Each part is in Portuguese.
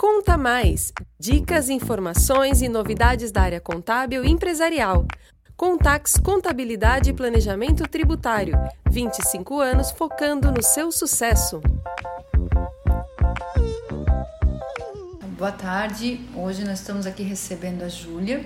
Conta Mais! Dicas, informações e novidades da área contábil e empresarial. Contax Contabilidade e Planejamento Tributário. 25 anos focando no seu sucesso. Boa tarde. Hoje nós estamos aqui recebendo a Júlia.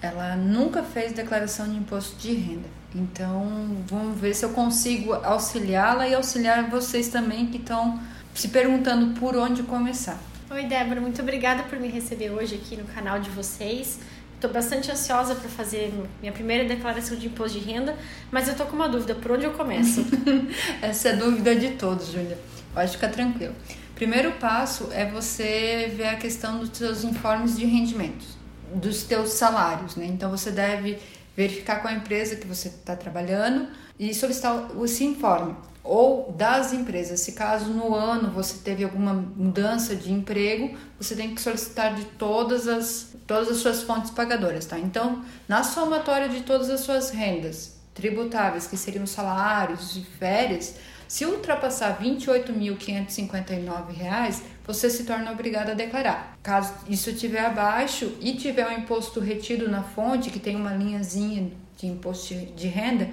Ela nunca fez declaração de imposto de renda. Então, vamos ver se eu consigo auxiliá-la e auxiliar vocês também que estão se perguntando por onde começar. Oi, Débora, muito obrigada por me receber hoje aqui no canal de vocês. Estou bastante ansiosa para fazer minha primeira declaração de imposto de renda, mas eu estou com uma dúvida: por onde eu começo? Essa é a dúvida de todos, Júlia. Pode ficar tranquilo. Primeiro passo é você ver a questão dos seus informes de rendimentos, dos teus salários, né? Então você deve verificar com a empresa que você está trabalhando e solicitar esse informe ou das empresas. Se caso no ano você teve alguma mudança de emprego, você tem que solicitar de todas as todas as suas fontes pagadoras, tá? Então, na somatória de todas as suas rendas tributáveis, que seriam salários e férias, se ultrapassar R$ 28.559, você se torna obrigado a declarar. Caso isso estiver abaixo e tiver um imposto retido na fonte, que tem uma linhazinha de imposto de renda,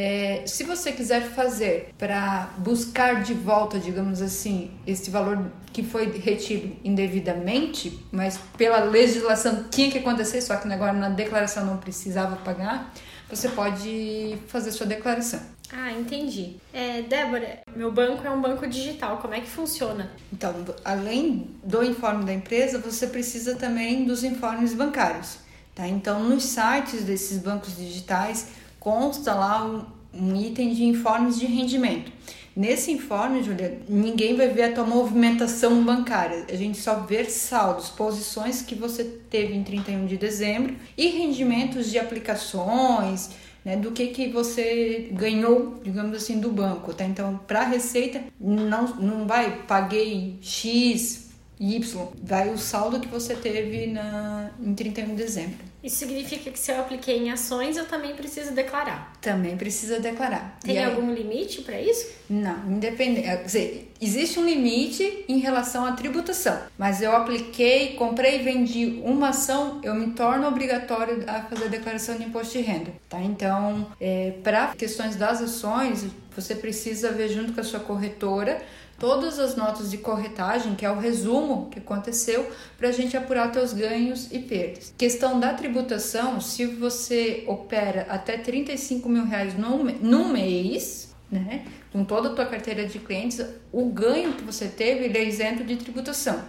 é, se você quiser fazer para buscar de volta, digamos assim, esse valor que foi retido indevidamente, mas pela legislação tinha que acontecer, só que agora na declaração não precisava pagar, você pode fazer sua declaração. Ah, entendi. É, Débora, meu banco é um banco digital, como é que funciona? Então, além do informe da empresa, você precisa também dos informes bancários. Tá? Então, nos sites desses bancos digitais consta lá um, um item de informes de rendimento. Nesse informe, Julia, ninguém vai ver a tua movimentação bancária. A gente só vê saldos, posições que você teve em 31 de dezembro e rendimentos de aplicações, né, do que, que você ganhou, digamos assim, do banco, tá? Então, para a receita, não, não vai, paguei X, Y, vai o saldo que você teve na, em 31 de dezembro. Isso significa que se eu apliquei em ações, eu também preciso declarar. Também precisa declarar. Tem aí, algum limite para isso? Não, independente. Quer dizer, existe um limite em relação à tributação, mas eu apliquei, comprei e vendi uma ação, eu me torno obrigatório a fazer a declaração de imposto de renda, tá? Então, é, para questões das ações, você precisa ver junto com a sua corretora todas as notas de corretagem, que é o resumo que aconteceu, para a gente apurar teus ganhos e perdas. Questão da tributação, se você opera até 35 mil reais num, num mês, né, com toda a tua carteira de clientes, o ganho que você teve ele é isento de tributação.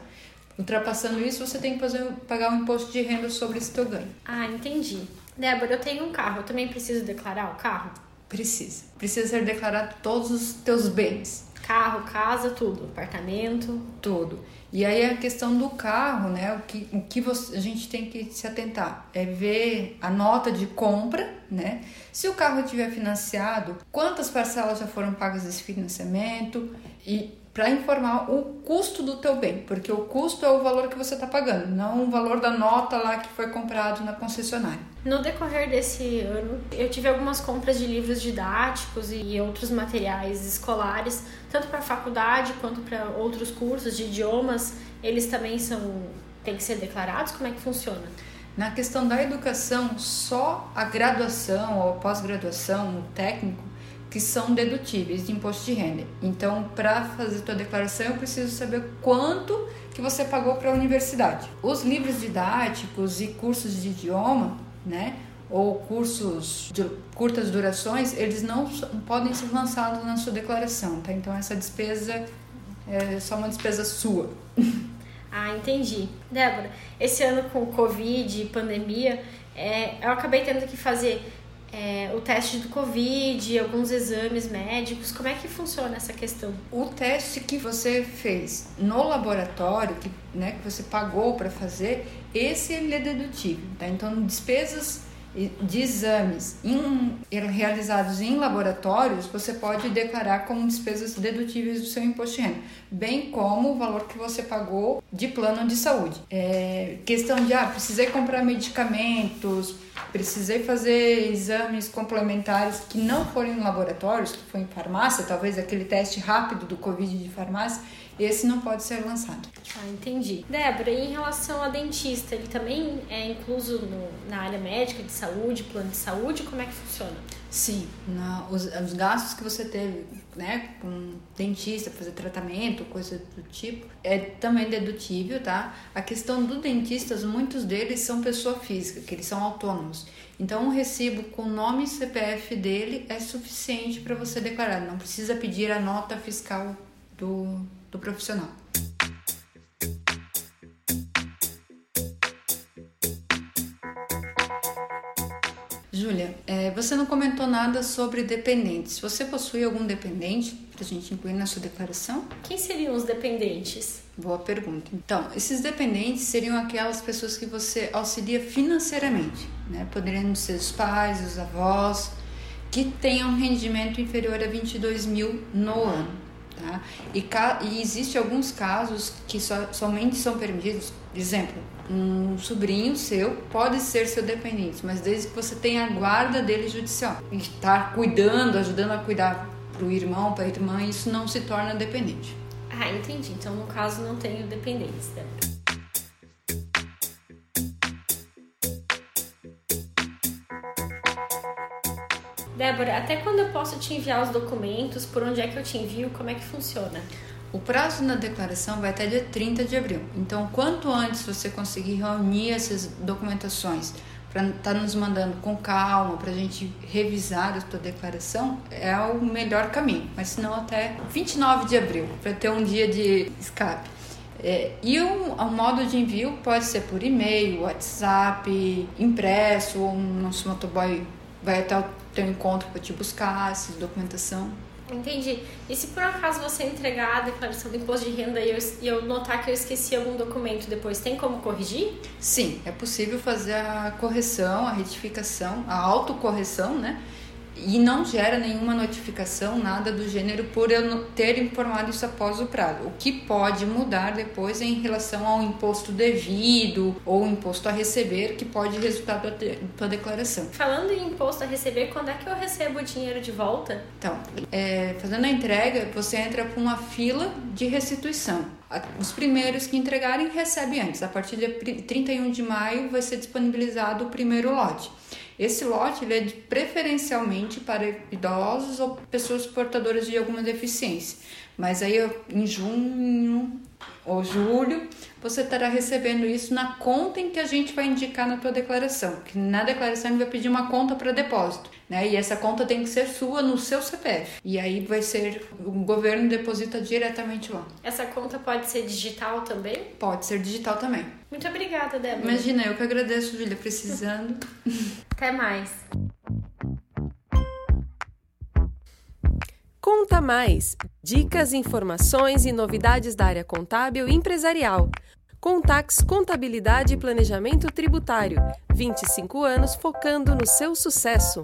Ultrapassando isso, você tem que fazer, pagar um imposto de renda sobre esse teu ganho. Ah, entendi. Débora, eu tenho um carro, eu também preciso declarar o carro? Precisa. Precisa ser declarado todos os teus bens. Carro, casa, tudo, apartamento. Tudo. E aí a questão do carro, né? O que, o que você, a gente tem que se atentar é ver a nota de compra, né? Se o carro tiver financiado, quantas parcelas já foram pagas desse financiamento e para informar o custo do teu bem, porque o custo é o valor que você está pagando, não o valor da nota lá que foi comprado na concessionária. No decorrer desse ano, eu tive algumas compras de livros didáticos e outros materiais escolares, tanto para faculdade quanto para outros cursos de idiomas. Eles também são têm que ser declarados. Como é que funciona? Na questão da educação, só a graduação ou pós-graduação, o técnico que são dedutíveis de imposto de renda. Então, para fazer tua declaração, eu preciso saber quanto que você pagou para a universidade. Os livros didáticos e cursos de idioma, né, ou cursos de curtas durações, eles não podem ser lançados na sua declaração, tá? Então, essa despesa é só uma despesa sua. Ah, entendi. Débora, esse ano com Covid e pandemia, é, eu acabei tendo que fazer é, o teste do Covid, alguns exames médicos, como é que funciona essa questão? O teste que você fez no laboratório, que, né, que você pagou para fazer, esse ele é dedutível, tá? Então, despesas de exames em, realizados em laboratórios, você pode declarar como despesas dedutíveis do seu imposto de renda, bem como o valor que você pagou de plano de saúde. É, questão de, ah, precisei comprar medicamentos, precisei fazer exames complementares que não foram em laboratórios, que foi em farmácia, talvez aquele teste rápido do Covid de farmácia, esse não pode ser lançado. Ah, entendi. Débora, e em relação a dentista, ele também é incluso no, na área médica de saúde, plano de saúde? Como é que funciona? Sim, na, os, os, gastos que você teve, né, com dentista, fazer tratamento, coisa do tipo, é também dedutível, tá? A questão do dentista, muitos deles são pessoa física, que eles são autônomos. Então, um recibo com nome e CPF dele é suficiente para você declarar, não precisa pedir a nota fiscal do, do profissional. Júlia, é, você não comentou nada sobre dependentes. Você possui algum dependente para a gente incluir na sua declaração? Quem seriam os dependentes? Boa pergunta. Então, esses dependentes seriam aquelas pessoas que você auxilia financeiramente, né? Poderiam ser os pais, os avós, que tenham um rendimento inferior a 22 mil no ano. Tá? E, e existe alguns casos que so, somente são permitidos, exemplo, um sobrinho seu pode ser seu dependente, mas desde que você tenha a guarda dele judicial e estar cuidando, ajudando a cuidar para o irmão, para a irmã, isso não se torna dependente. Ah, entendi. Então, no caso, não tenho dependentes. Débora, até quando eu posso te enviar os documentos? Por onde é que eu te envio? Como é que funciona? O prazo na declaração vai até dia 30 de abril. Então, quanto antes você conseguir reunir essas documentações para estar tá nos mandando com calma, para a gente revisar a sua declaração, é o melhor caminho. Mas se não, até 29 de abril, para ter um dia de escape. É, e o, o, modo de envio pode ser por e-mail, WhatsApp, impresso, ou o nosso motoboy vai até o teu encontro para te buscar essa documentação. Entendi. E se por acaso você entregar a declaração do imposto de renda e eu, e eu notar que eu esqueci algum documento depois, tem como corrigir? Sim, é possível fazer a correção, a retificação, a autocorreção, né? E não gera nenhuma notificação, nada do gênero, por eu ter informado isso após o prazo. O que pode mudar depois é em relação ao imposto devido ou imposto a receber, que pode resultar da tua declaração. Falando em imposto a receber, quando é que eu recebo o dinheiro de volta? Então, é, fazendo a entrega, você entra para uma fila de restituição. Os primeiros que entregarem recebem antes. A partir de 31 de maio vai ser disponibilizado o primeiro lote. Esse lote ele é preferencialmente para idosos ou pessoas portadoras de alguma deficiência. Mas aí em junho ou julho você estará recebendo isso na conta em que a gente vai indicar na tua declaração. Que na declaração ele vai pedir uma conta para depósito, né? E essa conta tem que ser sua no seu CPF. E aí vai ser o governo deposita diretamente lá. Essa conta pode ser digital também? Pode ser digital também. Muito obrigada, Débora. Imagina, eu que agradeço, Julia, precisando. Até mais. Conta Mais! Dicas, informações e novidades da área contábil e empresarial. Contax Contabilidade e Planejamento Tributário. 25 anos focando no seu sucesso.